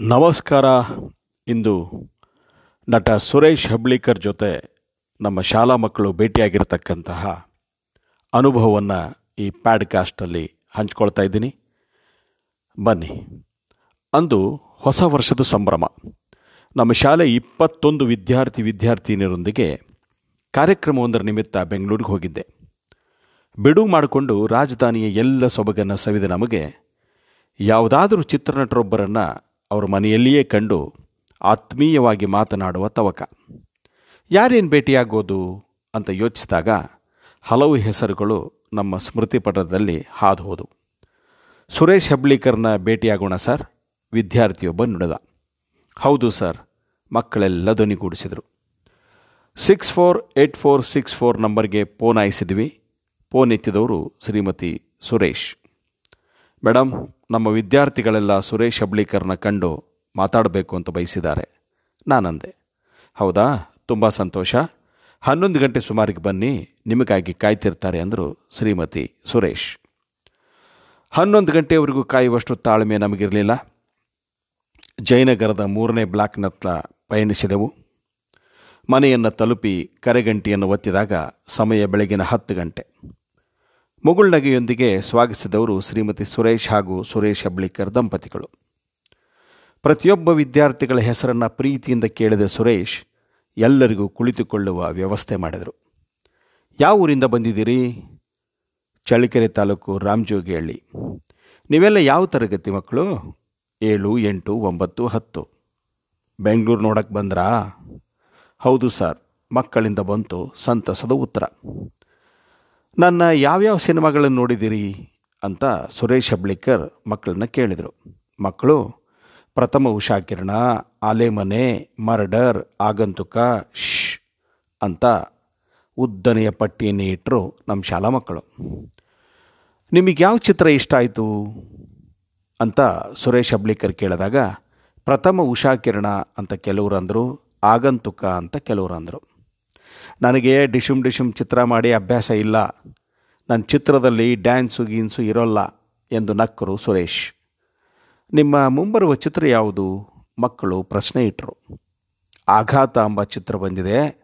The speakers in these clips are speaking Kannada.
ನಮಸ್ಕಾರ. ಇಂದು ನಟ ಸುರೇಶ್ ಹಬ್ಳಿಕರ್ ಜೊತೆ ನಮ್ಮ ಶಾಲಾ ಮಕ್ಕಳು ಭೇಟಿಯಾಗಿರ್ತಕ್ಕಂತಹ ಅನುಭವವನ್ನು ಈ ಪ್ಯಾಡ್ಕಾಸ್ಟಲ್ಲಿ ಹಂಚ್ಕೊಳ್ತಾ ಇದ್ದೀನಿ. ಬನ್ನಿ. ಅಂದು ಹೊಸ ವರ್ಷದ ಸಂಭ್ರಮ. ನಮ್ಮ ಶಾಲೆ ಇಪ್ಪತ್ತೊಂದು ವಿದ್ಯಾರ್ಥಿ ವಿದ್ಯಾರ್ಥಿನಿಯರೊಂದಿಗೆ ಕಾರ್ಯಕ್ರಮವೊಂದರ ನಿಮಿತ್ತ ಬೆಂಗಳೂರಿಗೆ ಹೋಗಿದ್ದೆ. ಬಿಡುವು ಮಾಡಿಕೊಂಡು ರಾಜಧಾನಿಯ ಎಲ್ಲ ಸೊಬಗನ್ನು ಸವಿದ ನಮಗೆ ಯಾವುದಾದರೂ ಚಿತ್ರನಟರೊಬ್ಬರನ್ನು ಅವರ ಮನೆಯಲ್ಲಿಯೇ ಕಂಡು ಆತ್ಮೀಯವಾಗಿ ಮಾತನಾಡುವ ತವಕ. ಯಾರೇನು ಭೇಟಿಯಾಗೋದು ಅಂತ ಯೋಚಿಸಿದಾಗ ಹಲವು ಹೆಸರುಗಳು ನಮ್ಮ ಸ್ಮೃತಿ ಹಾದುಹೋದು. ಸುರೇಶ್ ಹೆಬ್ಳೀಕರ್ನ ಭೇಟಿಯಾಗೋಣ ಸರ್. ವಿದ್ಯಾರ್ಥಿಯೊಬ್ಬ ನುಡಿದ. ಹೌದು ಸರ್, ಮಕ್ಕಳೆಲ್ಲ ಧ್ವನಿಗೂಡಿಸಿದರು six four eight four six four ನಂಬರ್ಗೆ ಫೋನ್ ಆಯಿಸಿದ್ವಿ ಫೋನ್ ಎತ್ತಿದವರು ಶ್ರೀಮತಿ ಸುರೇಶ್. ಮೇಡಮ್ ನಮ್ಮ ವಿದ್ಯಾರ್ಥಿಗಳೆಲ್ಲ ಸುರೇಶ್ ಹಬ್ಳೀಕರ್ನ ಕಂಡು ಮಾತಾಡಬೇಕು ಅಂತ ಬಯಸಿದ್ದಾರೆ. ನಾನಂದೆ. ಹೌದಾ? ತುಂಬ ಸಂತೋಷ. ಹನ್ನೊಂದು ಗಂಟೆ ಸುಮಾರಿಗೆ ಬನ್ನಿ, ನಿಮಗಾಗಿ ಕಾಯ್ತಿರ್ತಾರೆ ಅಂದರು ಶ್ರೀಮತಿ ಸುರೇಶ್. ಹನ್ನೊಂದು ಗಂಟೆವರೆಗೂ ಕಾಯುವಷ್ಟು ತಾಳ್ಮೆ ನಮಗಿರಲಿಲ್ಲ. ಜಯನಗರದ ಮೂರನೇ ಬ್ಲಾಕ್ನತ್ತ ಪಯಣಿಸಿದೆವು. ಮನೆಯನ್ನು ತಲುಪಿ ಕರೆಗಂಟಿಯನ್ನು ಒತ್ತಿದಾಗ ಸಮಯ ಬೆಳಗಿನ ಹತ್ತು ಗಂಟೆ. ಮುಗುಳ್ನಗೆಯೊಂದಿಗೆ ಸ್ವಾಗತಿಸಿದವರು ಶ್ರೀಮತಿ ಸುರೇಶ್ ಹಾಗೂ ಸುರೇಶ್ ಅಬ್ಳಿಕರ್ ದಂಪತಿಗಳು. ಪ್ರತಿಯೊಬ್ಬ ವಿದ್ಯಾರ್ಥಿಗಳ ಹೆಸರನ್ನು ಪ್ರೀತಿಯಿಂದ ಕೇಳಿದ ಸುರೇಶ್ ಎಲ್ಲರಿಗೂ ಕುಳಿತುಕೊಳ್ಳುವ ವ್ಯವಸ್ಥೆ ಮಾಡಿದರು. ಯಾವ ಊರಿಂದ ಬಂದಿದ್ದೀರಿ? ಚಳ್ಳಕೆರೆ ತಾಲೂಕು ರಾಮಜೋಗಿಹಳ್ಳಿ. ನೀವೆಲ್ಲ ಯಾವ ತರಗತಿ ಮಕ್ಕಳು? ಏಳು, ಎಂಟು, ಒಂಬತ್ತು, ಹತ್ತು. ಬೆಂಗಳೂರು ನೋಡಕ್ಕೆ ಬಂದ್ರಾ? ಹೌದು ಸರ್, ಮಕ್ಕಳಿಂದ ಬಂತು ಸಂತಸದ ಉತ್ತರ. ನನ್ನ ಯಾವ್ಯಾವ ಸಿನಿಮಾಗಳನ್ನು ನೋಡಿದ್ದೀರಿ? ಅಂತ ಸುರೇಶ್ ಹಬ್ಳಿಕರ್ ಮಕ್ಕಳನ್ನ ಕೇಳಿದರು. ಮಕ್ಕಳು, ಪ್ರಥಮ ಉಷಾಕಿರಣ ಆಲೆಮನೆ ಮರ್ಡರ್, ಆಗಂತುಕ ಶ್ ಅಂತ ಉದ್ದನೆಯ ಪಟ್ಟಿಯನ್ನು ಇಟ್ಟರು ನಮ್ಮ ಶಾಲಾ ಮಕ್ಕಳು. ನಿಮಗೆ ಯಾವ ಚಿತ್ರ ಇಷ್ಟ ಆಯಿತು? ಅಂತ ಸುರೇಶ್ ಹಬ್ಳಿಕರ್ ಕೇಳಿದಾಗ, ಪ್ರಥಮ ಉಷಾಕಿರಣ ಅಂತ ಕೆಲವರು ಅಂದರು, ಆಗಂತುಕ ಅಂತ ಕೆಲವರು ಅಂದರು. ನನಗೆ ಡಿಶುಮ್ ಡಿಶುಮ್ ಚಿತ್ರ ಮಾಡಿ ಅಭ್ಯಾಸ ಇಲ್ಲ. ನನ್ನ ಚಿತ್ರದಲ್ಲಿ ಡ್ಯಾನ್ಸು ಗೀನ್ಸು ಇರೋಲ್ಲ ಎಂದು ನಕ್ಕರು ಸುರೇಶ್. ನಿಮ್ಮ ಮುಂಬರುವ ಚಿತ್ರ ಯಾವುದು? ಮಕ್ಕಳು ಪ್ರಶ್ನೆ ಇಟ್ಟರು ಆಘಾತ ಎಂಬ ಚಿತ್ರ ಬಂದಿದೆ.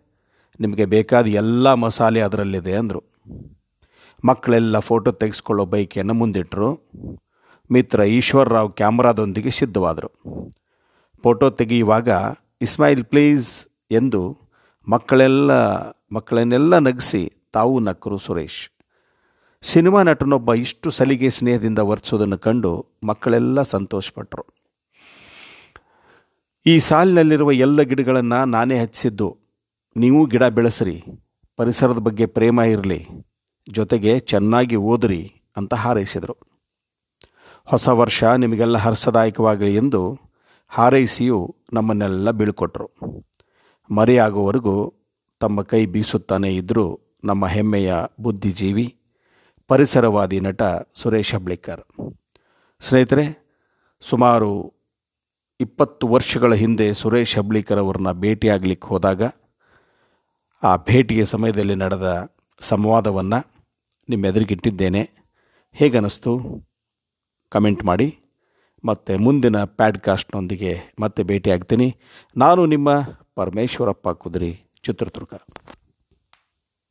ನಿಮಗೆ ಬೇಕಾದ ಎಲ್ಲ ಮಸಾಲೆ ಅದರಲ್ಲಿದೆ ಅಂದರು. ಮಕ್ಕಳೆಲ್ಲ ಫೋಟೋ ತೆಗೆಸ್ಕೊಳ್ಳೋ ಬೈಕಿಯನ್ನು ಮುಂದಿಟ್ಟರು ಮಿತ್ರ ಈಶ್ವರ್ರಾವ್ ಕ್ಯಾಮ್ರಾದೊಂದಿಗೆ ಸಿದ್ಧವಾದರು. ಫೋಟೋ ತೆಗೆಯುವಾಗ, ಇಸ್ಮಾಯಿಲ್ ಪ್ಲೀಸ್ ಎಂದು ಮಕ್ಕಳೆಲ್ಲ, ಮಕ್ಕಳನ್ನೆಲ್ಲ ನಗಿಸಿ, ತಾವು ನಕ್ಕರು ಸುರೇಶ್. ಸಿನಿಮಾ ನಟನೊಬ್ಬ ಇಷ್ಟು ಸಲಿಗೆ ಸ್ನೇಹದಿಂದ ವರ್ತಿಸೋದನ್ನು ಕಂಡು ಮಕ್ಕಳೆಲ್ಲ ಸಂತೋಷಪಟ್ಟರು ಈ ಸಾಲಿನಲ್ಲಿರುವ ಎಲ್ಲ ಗಿಡಗಳನ್ನು ನಾನೇ ಹಚ್ಚಿದ್ದು. ನೀವು ಗಿಡ ಬೆಳೆಸ್ರಿ, ಪರಿಸರದ ಬಗ್ಗೆ ಪ್ರೇಮ ಇರಲಿ, ಜೊತೆಗೆ ಚೆನ್ನಾಗಿ ಓದ್ರಿ ಅಂತ ಹಾರೈಸಿದರು. ಹೊಸ ವರ್ಷ ನಿಮಗೆಲ್ಲ ಹರ್ಷದಾಯಕವಾಗಲಿ ಎಂದು ಹಾರೈಸಿಯೂ ನಮ್ಮನ್ನೆಲ್ಲ ಬೀಳ್ಕೊಟ್ರು. ಮರೆಯಾಗುವವರೆಗೂ ತಮ್ಮ ಕೈ ಬೀಸುತ್ತಾನೇ ಇದ್ದರೂ ನಮ್ಮ ಹೆಮ್ಮೆಯ ಬುದ್ಧಿಜೀವಿ, ಪರಿಸರವಾದಿ ನಟ ಸುರೇಶ್ ಹಬ್ಳಿಕರ್. ಸ್ನೇಹಿತರೆ, ಸುಮಾರು ಇಪ್ಪತ್ತು ವರ್ಷಗಳ ಹಿಂದೆ ಸುರೇಶ್ ಹಬ್ಳಿಕರ್ ಅವರನ್ನ ಭೇಟಿಯಾಗಲಿಕ್ಕೆ ಹೋದಾಗ ಆ ಭೇಟಿಯ ಸಮಯದಲ್ಲಿ ನಡೆದ ಸಂವಾದವನ್ನು ನಿಮ್ಮೆದುರಿಗಿಟ್ಟಿದ್ದೇನೆ. ಹೇಗನ್ನಿಸ್ತು? ಕಮೆಂಟ್ ಮಾಡಿ. ಮತ್ತು ಮುಂದಿನ ಪ್ಯಾಡ್ಕಾಸ್ಟ್ನೊಂದಿಗೆ ಮತ್ತೆ ಭೇಟಿಯಾಗ್ತೀನಿ. ನಾನು ನಿಮ್ಮ ಪರಮೇಶ್ವರಪ್ಪ ಕುದುರೆ ಚಿತ್ರದುರ್ಗ.